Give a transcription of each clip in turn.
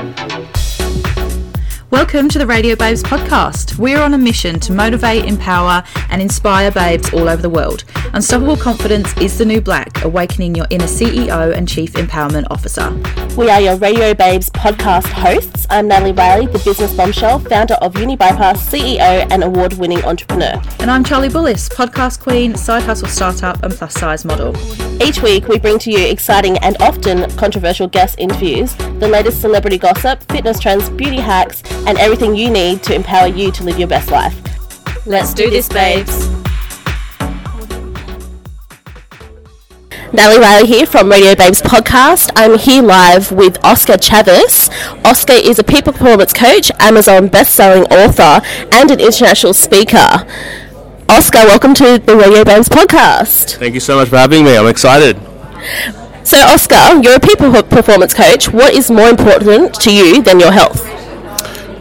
Thank you. Welcome to the Radio Babes podcast. We're on a mission to motivate, empower, and inspire babes all over the world. Unstoppable Confidence is the new black, awakening your inner CEO and Chief Empowerment Officer. We are your Radio Babes podcast hosts. I'm Natalie Riley, the business bombshell, founder of Uni Bypass, CEO, and award winning entrepreneur. And I'm Charlie Bullis, podcast queen, side hustle startup, and plus size model. Each week, we bring to you exciting and often controversial guest interviews, the latest celebrity gossip, fitness trends, beauty hacks, and everything you need to empower you to live your best life. Let's do this, babes. Natalie Riley here from Radio Babes podcast. I'm here live with Oscar Chavez. Oscar is a people performance coach, Amazon best-selling author, and an international speaker. Oscar, welcome to the Radio Babes podcast. Thank you so much for having me. I'm excited. So, Oscar, you're a people performance coach. What is more important to you than your health?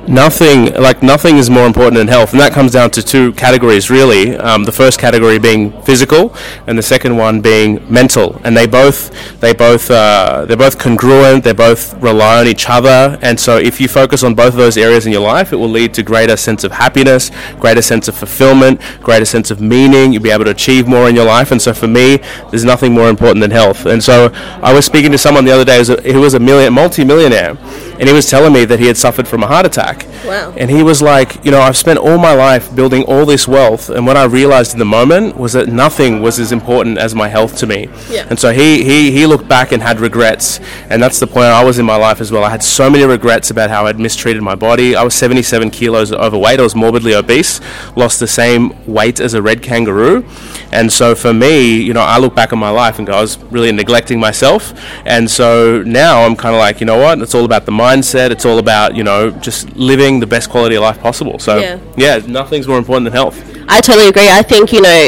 Nothing like nothing is more important than health, and that comes down to two categories really. Um, the first category being physical, and the second one being mental. And they both they both uh, they're both congruent. They both rely on each other. And so, if you focus on both of those areas in your life, it will lead to greater sense of happiness, greater sense of fulfillment, greater sense of meaning. You'll be able to achieve more in your life. And so, for me, there's nothing more important than health. And so, I was speaking to someone the other day who was a million multi-millionaire, and he was telling me that he had suffered from a heart attack Wow. And he was like, you know, I've spent all my life building all this wealth, and what I realized in the moment was that nothing was as important as my health to me. Yeah. And so he, he, he looked back and had regrets, and that's the point I was in my life as well. I had so many regrets about how I'd mistreated my body. I was 77 kilos overweight, I was morbidly obese, lost the same weight as a red kangaroo. And so for me, you know, I look back on my life and go, I was really neglecting myself. And so now I'm kind of like, you know what? It's all about the mindset. It's all about, you know, just living the best quality of life possible. So Yeah. yeah, nothing's more important than health. I totally agree. I think you know,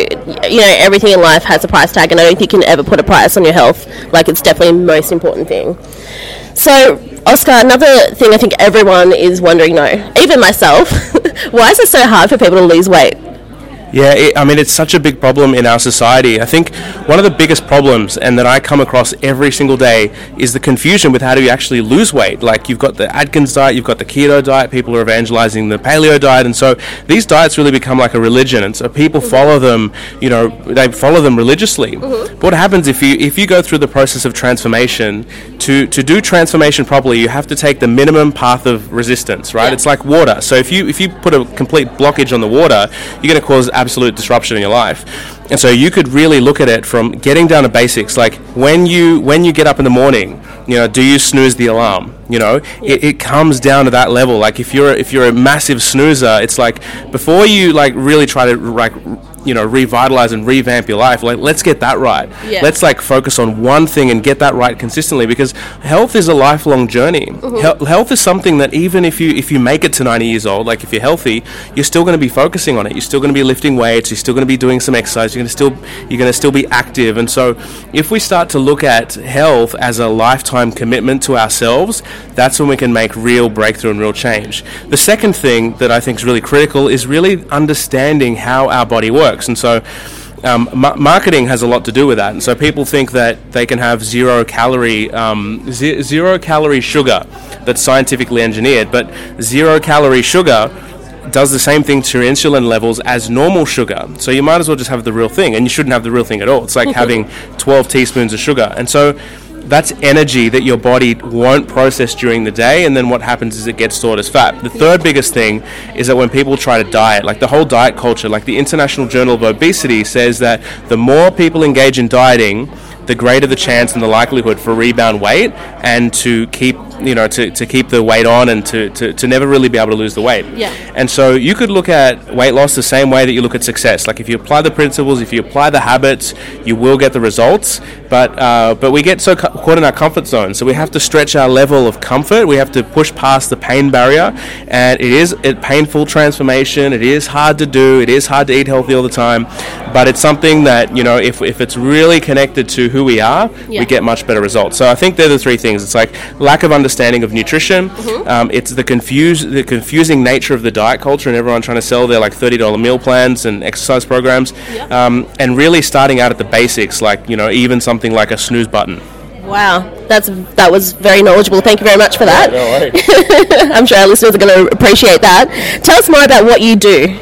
you know, everything in life has a price tag, and I don't think you can ever put a price on your health. Like it's definitely the most important thing. So, Oscar, another thing I think everyone is wondering, no, even myself, why is it so hard for people to lose weight? Yeah, it, I mean, it's such a big problem in our society. I think one of the biggest problems, and that I come across every single day, is the confusion with how do you actually lose weight. Like, you've got the Atkins diet, you've got the keto diet, people are evangelizing the paleo diet, and so these diets really become like a religion, and so people mm-hmm. follow them, you know, they follow them religiously. Mm-hmm. But what happens if you if you go through the process of transformation, to, to do transformation properly, you have to take the minimum path of resistance, right? Yeah. It's like water. So if you if you put a complete blockage on the water, you're going to cause absolute disruption in your life. And so you could really look at it from getting down to basics, like when you when you get up in the morning, you know, do you snooze the alarm? You know, it, it comes down to that level. Like if you're if you're a massive snoozer, it's like before you like really try to like you know revitalize and revamp your life like let's get that right. Yeah. let's like focus on one thing and get that right consistently because health is a lifelong journey. Mm-hmm. Hel- health is something that even if you if you make it to 90 years old like if you're healthy you're still going to be focusing on it. You're still going to be lifting weights. You're still going to be doing some exercise. You're going to still you're going to still be active. And so if we start to look at health as a lifetime commitment to ourselves that's when we can make real breakthrough and real change. The second thing that i think is really critical is really understanding how our body works and so um, ma- marketing has a lot to do with that, and so people think that they can have zero calorie, um, ze- zero calorie sugar that's scientifically engineered, but zero calorie sugar does the same thing to your insulin levels as normal sugar. So you might as well just have the real thing, and you shouldn't have the real thing at all. It's like having 12 teaspoons of sugar, and so that's energy that your body won't process during the day, and then what happens is it gets stored as fat. The third biggest thing is that when people try to diet, like the whole diet culture, like the International Journal of Obesity says that the more people engage in dieting, the greater the chance and the likelihood for rebound weight and to keep you know to, to keep the weight on and to, to, to never really be able to lose the weight Yeah. and so you could look at weight loss the same way that you look at success like if you apply the principles if you apply the habits you will get the results but uh, but we get so cu- caught in our comfort zone. So we have to stretch our level of comfort. We have to push past the pain barrier. And it is a painful transformation. It is hard to do. It is hard to eat healthy all the time. But it's something that you know if, if it's really connected to who we are Yeah. we get much better results. So i think they're the three things. It's like lack of understanding of nutrition. Um, it's the confuse the confusing nature of the diet culture and everyone trying to sell their like $30 meal plans and exercise programs. Yeah. um, and really starting out at the basics like you know even something like a snooze button Wow, that's that was very knowledgeable. Thank you very much for that. No. I'm sure our listeners are going to appreciate that. Tell us more about what you do.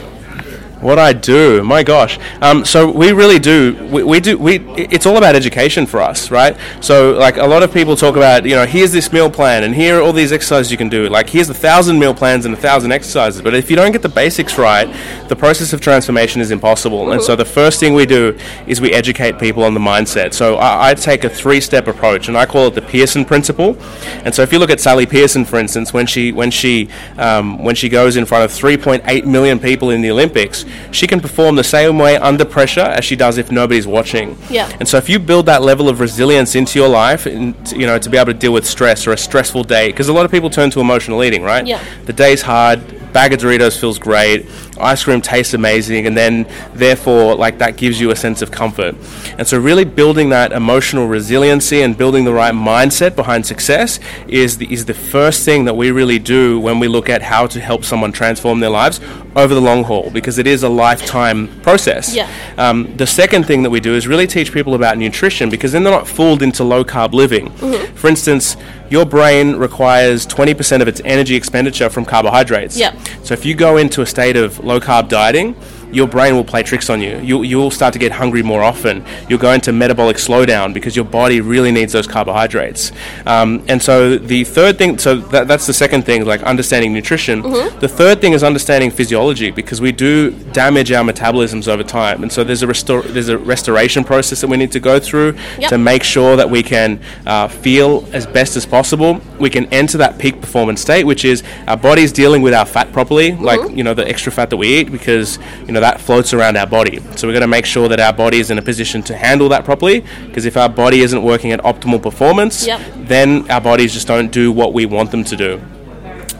What I do, my gosh. Um, so we really do. We, we do. We. It's all about education for us, right? So like a lot of people talk about, you know, here's this meal plan, and here are all these exercises you can do. Like here's a thousand meal plans and a thousand exercises. But if you don't get the basics right, the process of transformation is impossible. And so the first thing we do is we educate people on the mindset. So I, I take a three-step approach, and I call it the Pearson principle. And so if you look at Sally Pearson, for instance, when she when she um, when she goes in front of 3.8 million people in the Olympics, she can perform the same way under pressure as she does if nobody's watching. Yeah. And so if you build that level of resilience into your life, and, you know, to be able to deal with stress or a stressful day, because a lot of people turn to emotional eating, right? Yeah. The day's hard. Bag of Doritos feels great. Ice cream tastes amazing, and then therefore, like that gives you a sense of comfort. And so, really building that emotional resiliency and building the right mindset behind success is the, is the first thing that we really do when we look at how to help someone transform their lives over the long haul, because it is a lifetime process. Yeah. Um, the second thing that we do is really teach people about nutrition, because then they're not fooled into low carb living. For instance, your brain requires 20% of its energy expenditure from carbohydrates. Yep. So if you go into a state of low carb dieting, your brain will play tricks on you. you. You'll start to get hungry more often. You'll go into metabolic slowdown because your body really needs those carbohydrates. Um, and so the third thing, so that, that's the second thing, like understanding nutrition. The third thing is understanding physiology because we do damage our metabolisms over time. And so there's a restore, there's a restoration process that we need to go through Yep. to make sure that we can uh, feel as best as possible. We can enter that peak performance state, which is our body's dealing with our fat properly, like you know the extra fat that we eat, because you know that floats around our body. So we're going to make sure that our body is in a position to handle that properly. Because if our body isn't working at optimal performance, Yep. then our bodies just don't do what we want them to do.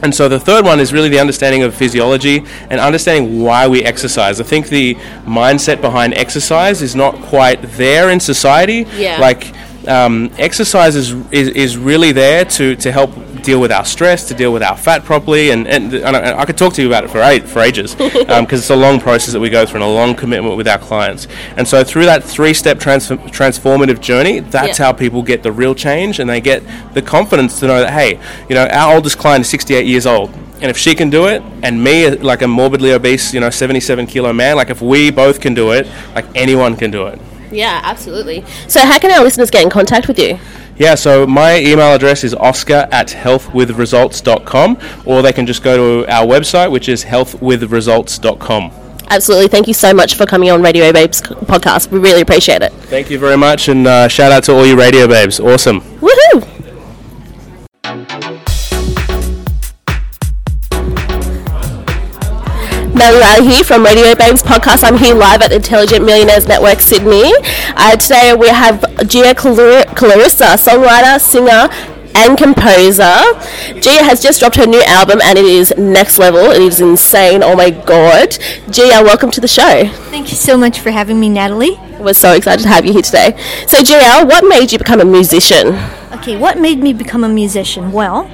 And so the third one is really the understanding of physiology and understanding why we exercise. I think the mindset behind exercise is not quite there in society. Yeah. Like um, exercise is, is, is really there to, to help deal with our stress, to deal with our fat properly, and, and, and I, I could talk to you about it for, a- for ages um, because it's a long process that we go through and a long commitment with our clients. And so through that three-step transform transformative journey, that's Yeah. how people get the real change and they get the confidence to know that, hey, you know, our oldest client is 68 years old. And if she can do it, and me, like a morbidly obese, you know, 77 kilo man, like if we both can do it, like anyone can do it. Yeah, absolutely. So, how can our listeners get in contact with you? Yeah, so my email address is oscar at healthwithresults.com, or they can just go to our website, which is healthwithresults.com. Absolutely. Thank you so much for coming on Radio Babes podcast. We really appreciate it. Thank you very much, and uh, shout out to all you radio babes. Awesome. Woohoo! Melly Riley here from Radio Babes podcast. I'm here live at Intelligent Millionaires Network Sydney. Uh, today we have Gia Clarissa, songwriter, singer, and composer. Gia has just dropped her new album and it is next level. It is insane. Oh my god. Gia, welcome to the show. Thank you so much for having me, Natalie. We're so excited to have you here today. So, Gia, what made you become a musician? Okay, what made me become a musician? Well,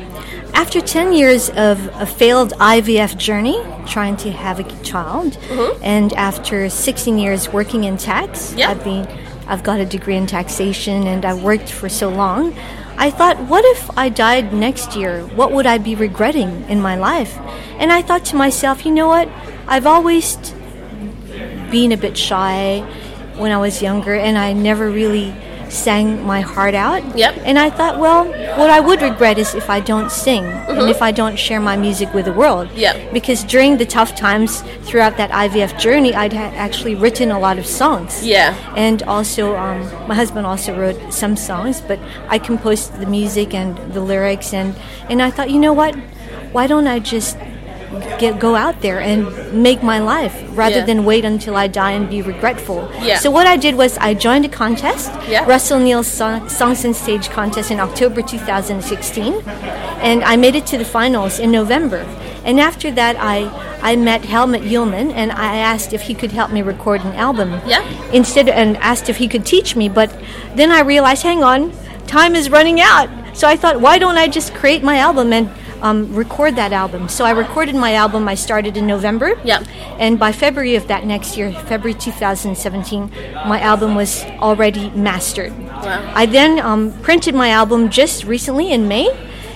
after 10 years of a failed IVF journey, trying to have a child, mm-hmm. and after 16 years working in tax, Yeah. I've been I've got a degree in taxation and I've worked for so long. I thought, what if I died next year? What would I be regretting in my life? And I thought to myself, you know what? I've always been a bit shy when I was younger, and I never really sang my heart out. Yep. And I thought, well, what I would regret is if I don't sing and if I don't share my music with the world. Yep. Because during the tough times throughout that IVF journey, I'd actually written a lot of songs. Yeah. And also, um, my husband also wrote some songs, but I composed the music and the lyrics, and and I thought, you know what? Why don't I just get go out there and make my life rather Yeah. than wait until I die and be regretful. Yeah. So what I did was I joined a contest, Yeah. Russell Neal's song, Songs and Stage contest in October 2016, and I made it to the finals in November. And after that, I I met Helmut Ullman and I asked if he could help me record an album. Yeah. Instead, and asked if he could teach me, but then I realized, hang on, time is running out. So I thought, why don't I just create my album and um, record that album. So I recorded my album. I started in November. Yeah. And by February of that next year, February 2017, my album was already mastered. Wow. I then um, printed my album just recently in May.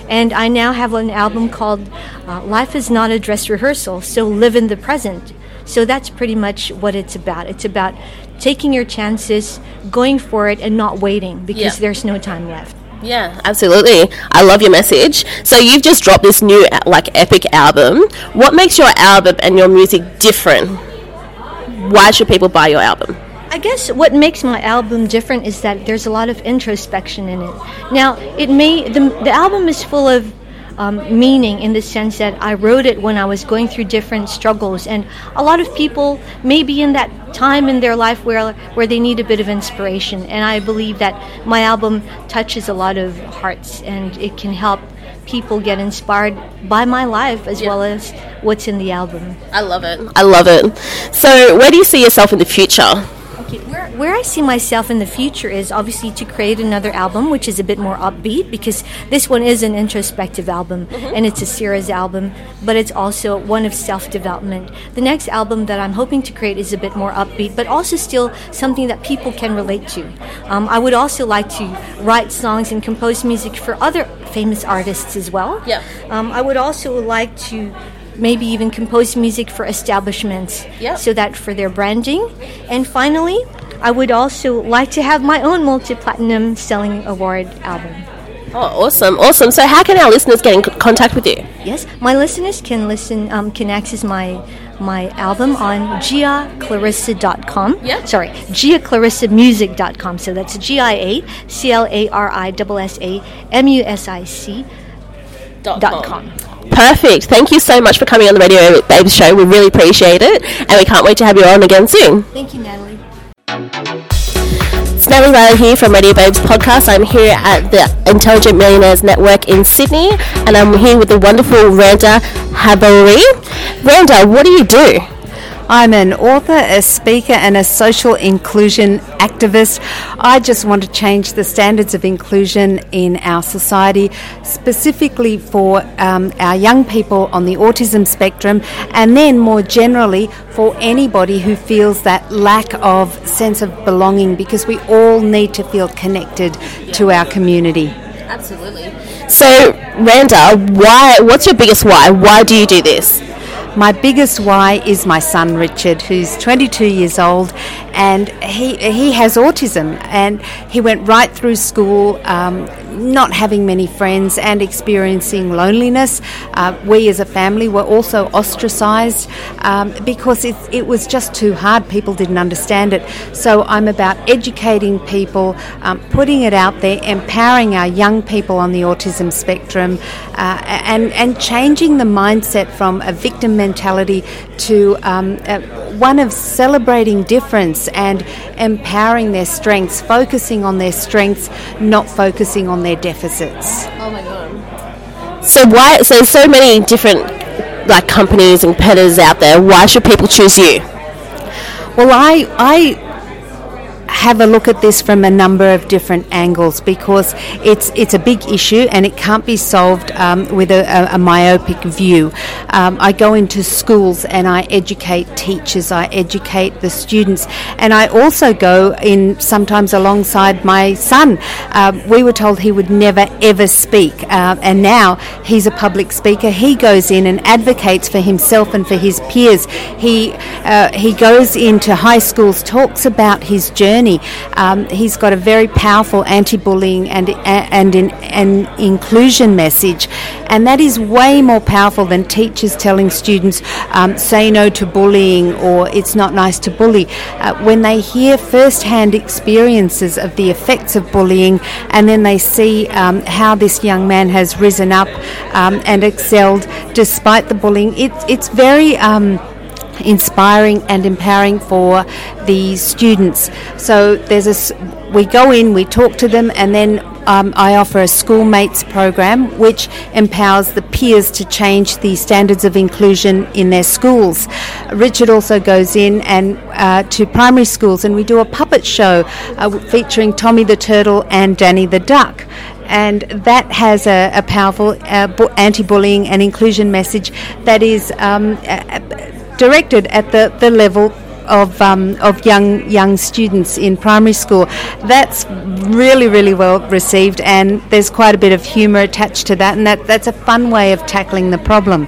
And I now have an album called uh, Life is Not a Dress Rehearsal, so live in the present. So that's pretty much what it's about. It's about taking your chances, going for it, and not waiting because Yeah. there's no time left. Yeah, absolutely. I love your message. So you've just dropped this new like epic album. What makes your album and your music different? Why should people buy your album? I guess what makes my album different is that there's a lot of introspection in it. Now, it may the, the album is full of um, meaning in the sense that I wrote it when I was going through different struggles, and a lot of people may be in that time in their life where where they need a bit of inspiration. And I believe that my album touches a lot of hearts, and it can help people get inspired by my life as well as what's in the album. I love it. I love it. So where do you see yourself in the future? Okay, where, I see myself in the future is obviously to create another album, which is a bit more upbeat because this one is an introspective album and it's a series album, but it's also one of self development. The next album that I'm hoping to create is a bit more upbeat, but also still something that people can relate to. Um, I would also like to write songs and compose music for other famous artists as well. Yeah. Um, I would also like to maybe even compose music for establishments Yep. so that for their branding. And finally, I would also like to have my own multi platinum selling award album. Oh, awesome, awesome. So how can our listeners get in contact with you? Yes, my listeners can listen, um, can access my my album on giaclarissa.com. Yeah. Sorry, giaclarissamusic.com. So that's G I A C L A R I S S A M U S I C dot com. Perfect. Thank you so much for coming on the Radio Babes show. We really appreciate it, and we can't wait to have you on again soon. Thank you, Natalie. It's Natalie Riley here from Radio Babes podcast. I'm here at the Intelligent Millionaires Network in Sydney, and I'm here with the wonderful Randa Habelrih. Randa, what do you do? I'm an author, a speaker, and a social inclusion activist. I just want to change the standards of inclusion in our society, specifically for um, our young people on the autism spectrum, and then more generally for anybody who feels that lack of sense of belonging, because we all need to feel connected to our community. Absolutely. So, Randa, why? What's your biggest why? Why do you do this? My biggest why is my son Richard, who's 22 years old, and he he has autism, and he went right through school, um, not having many friends and experiencing loneliness. Uh, we as a family were also ostracised um, because it, it was just too hard. People didn't understand it. So I'm about educating people, um, putting it out there, empowering our young people on the autism spectrum, uh, and and changing the mindset from a victim mentality to um, uh, one of celebrating difference and empowering their strengths, focusing on their strengths, not focusing on their deficits. Oh so why? So so many different like companies and competitors out there. Why should people choose you? Well, I I have a look at this from a number of different angles because it's it's a big issue and it can't be solved um, with a, a, a myopic view. Um, I go into schools and I educate teachers, I educate the students, and I also go in sometimes alongside my son. Um, we were told he would never ever speak, uh, and now he's a public speaker. He goes in and advocates for himself and for his peers. He uh, he goes into high schools, talks about his journey. Um, he's got a very powerful anti-bullying and and in, an inclusion message, and that is way more powerful than teachers telling students um, say no to bullying or it's not nice to bully. Uh, when they hear first-hand experiences of the effects of bullying, and then they see um, how this young man has risen up um, and excelled despite the bullying, it, it's very. Um, inspiring and empowering for the students. So there's a we go in, we talk to them, and then um, I offer a schoolmates program which empowers the peers to change the standards of inclusion in their schools. Richard also goes in and uh, to primary schools, and we do a puppet show uh, featuring Tommy the Turtle and Danny the Duck. and that has a, a powerful uh, bu- anti-bullying and inclusion message that is um, directed at the, the level of, um, of young young students in primary school. That's really really well received, and there's quite a bit of humour attached to that, and that, that's a fun way of tackling the problem.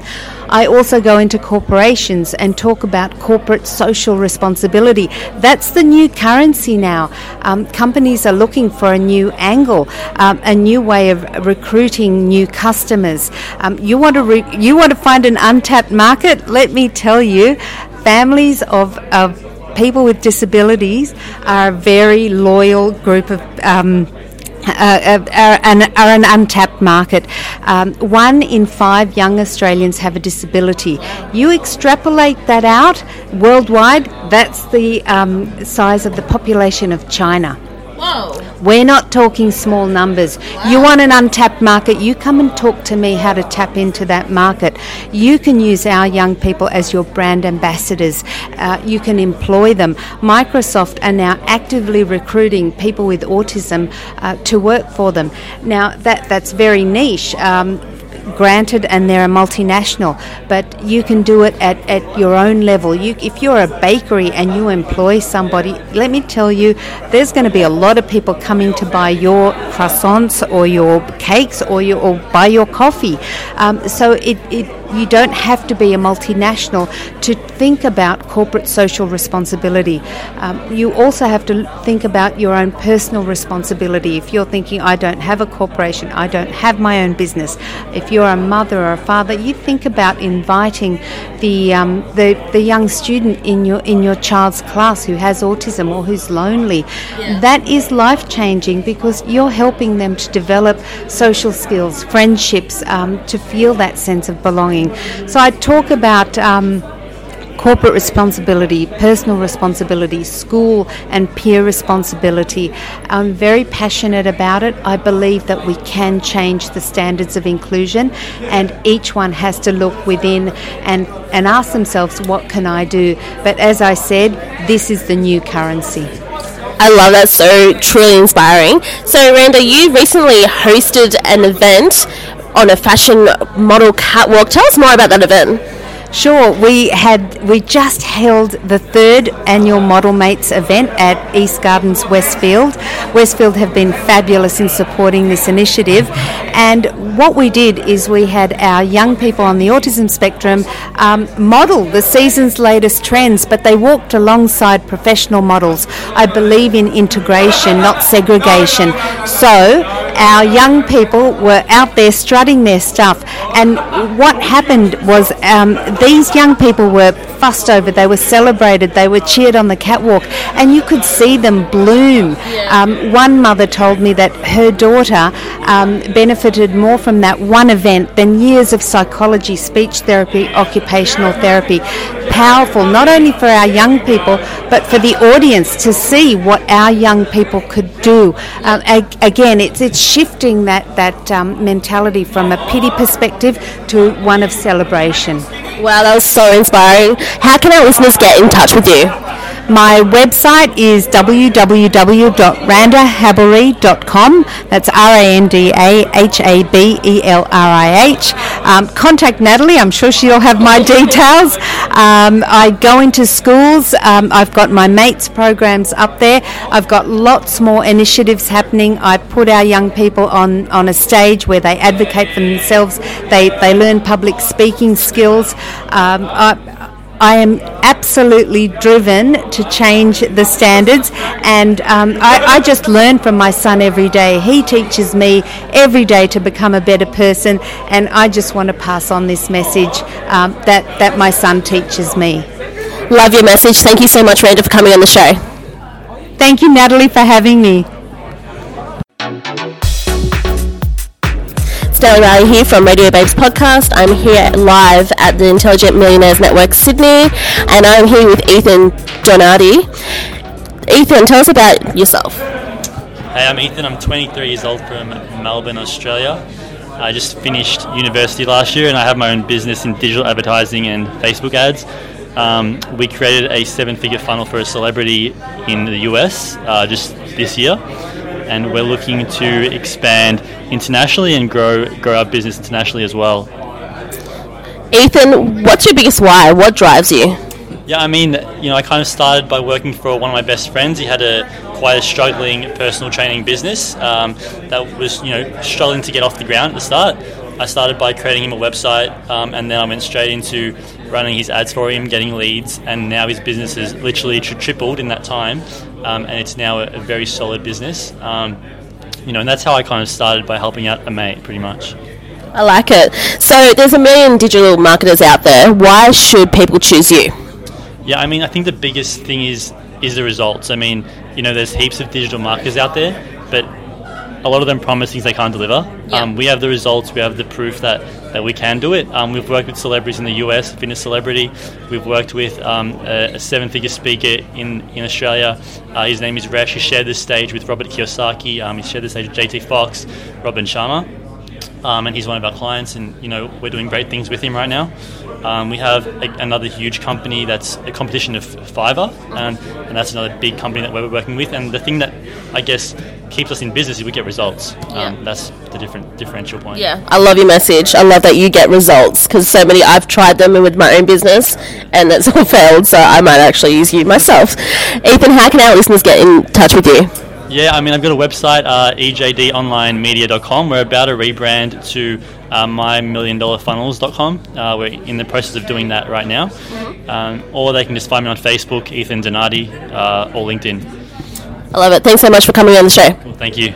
I also go into corporations and talk about corporate social responsibility. That's the new currency now. Um, companies are looking for a new angle, um, a new way of recruiting new customers. Um, you want to re- you want to find an untapped market? Let me tell you, families of, of people with disabilities are a very loyal group of. Um, uh, are, an, are, an, untapped market. Um, one in five young Australians have a disability. You extrapolate that out worldwide, that's the um, size of the population of China. Whoa. We're not talking small numbers. Wow. You want an untapped market, you come and talk to me how to tap into that market. You can use our young people as your brand ambassadors. Uh, you can employ them. Microsoft are now actively recruiting people with autism uh, to work for them. Now, that, that's very niche. Um, granted and they're a multinational, but you can do it at, at your own level. You, if you're a bakery and you employ somebody, let me tell you, there's going to be a lot of people coming to buy your croissants or your cakes or, your, or buy your coffee. Um, so it, it you don't have to be a multinational to think about corporate social responsibility. Um, you also have to think about your own personal responsibility. If you're thinking, I don't have a corporation, I don't have my own business, if you're a mother or a father, you think about inviting the, um, the, the young student in your, in your child's class who has autism or who's lonely. Yeah. That is life changing because you're helping them to develop social skills, friendships, um, to feel that sense of belonging. So I talk about. Um, corporate responsibility, personal responsibility, school and peer responsibility. I'm very passionate about it. I believe that we can change the standards of inclusion, and each one has to look within and, and ask themselves, what can I do? But as I said, this is the new currency. I love that, so truly inspiring. So, Randa, you recently hosted an event on a fashion model catwalk. Tell us more about that event. Sure, we had we just held the third annual Model Mates event at East Gardens Westfield. Westfield have been fabulous in supporting this initiative, and what we did is we had our young people on the autism spectrum um, model the season's latest trends, but they walked alongside professional models. I believe in integration, not segregation. So our young people were out there strutting their stuff, and what happened was. Um, these young people were fussed over, they were celebrated, they were cheered on the catwalk, and you could see them bloom. Um, one mother told me that her daughter um, benefited more from that one event than years of psychology, speech therapy, occupational therapy. Powerful, not only for our young people, but for the audience to see what our young people could do. Uh, ag- again, it's, it's shifting that, that um, mentality from a pity perspective to one of celebration. Wow, that was so inspiring. How can our listeners get in touch with you? My website is www.randahabelrih.com. That's R A N D A H A B E L R I H. Um, contact Natalie, I'm sure she'll have my details. Um, I go into schools, um, I've got my mates programs up there. I've got lots more initiatives happening. I put our young people on, on a stage where they advocate for themselves, they, they learn public speaking skills. Um, I, I am absolutely driven to change the standards, and um, I, I, just learn from my son every day. He teaches me every day to become a better person, and I just want to pass on this message um, that, that my son teaches me. Love your message. Thank you so much, Randa, for coming on the show. Thank you, Natalie, for having me. Stella Riley here from Radio Babes Podcast. I'm here live at the Intelligent Millionaires Network Sydney, and I'm here with Ethan Donati. Ethan, tell us about yourself. Hey, I'm Ethan. I'm 23 years old from Melbourne, Australia. I just finished university last year, and I have my own business in digital advertising and Facebook ads. Um, we created a seven-figure funnel for a celebrity in the US uh, just this year and we're looking to expand internationally and grow grow our business internationally as well. Ethan, what's your biggest why? What drives you? Yeah, I mean, you know, I kind of started by working for one of my best friends. He had a quite a struggling personal training business um, that was, you know, struggling to get off the ground at the start. I started by creating him a website, um, and then I went straight into running his ads for him, getting leads, and now his business has literally tri- tripled in that time, um, and it's now a, a very solid business. Um, you know, and that's how I kind of started by helping out a mate, pretty much. I like it. So there's a million digital marketers out there. Why should people choose you? Yeah, I mean, I think the biggest thing is is the results. I mean, you know, there's heaps of digital marketers out there, but a lot of them promise things they can't deliver. Um, we have the results, we have the proof that, that we can do it. Um, we've worked with celebrities in the US, fitness celebrity. We've worked with um, a, a seven figure speaker in, in Australia. Uh, his name is Resh. He shared this stage with Robert Kiyosaki. Um, he shared this stage with JT Fox, Robin Sharma. Um, and he's one of our clients, and you know we're doing great things with him right now. Um, we have a, another huge company that's a competition of Fiverr, and, and that's another big company that we're working with. And the thing that I guess keeps us in business is we get results. Um, That's the different differential point. Yeah, I love your message. I love that you get results because so many I've tried them with my own business and it's all failed. So I might actually use you myself. Ethan, how can our listeners get in touch with you? Yeah, I mean, I've got a website, uh, ejdonlinemedia.com. We're about to rebrand to uh, mymilliondollarfunnels.com. Uh, we're in the process of doing that right now. Um, or they can just find me on Facebook, Ethan Donati, uh, or LinkedIn. I love it. Thanks so much for coming on the show. Cool, thank you.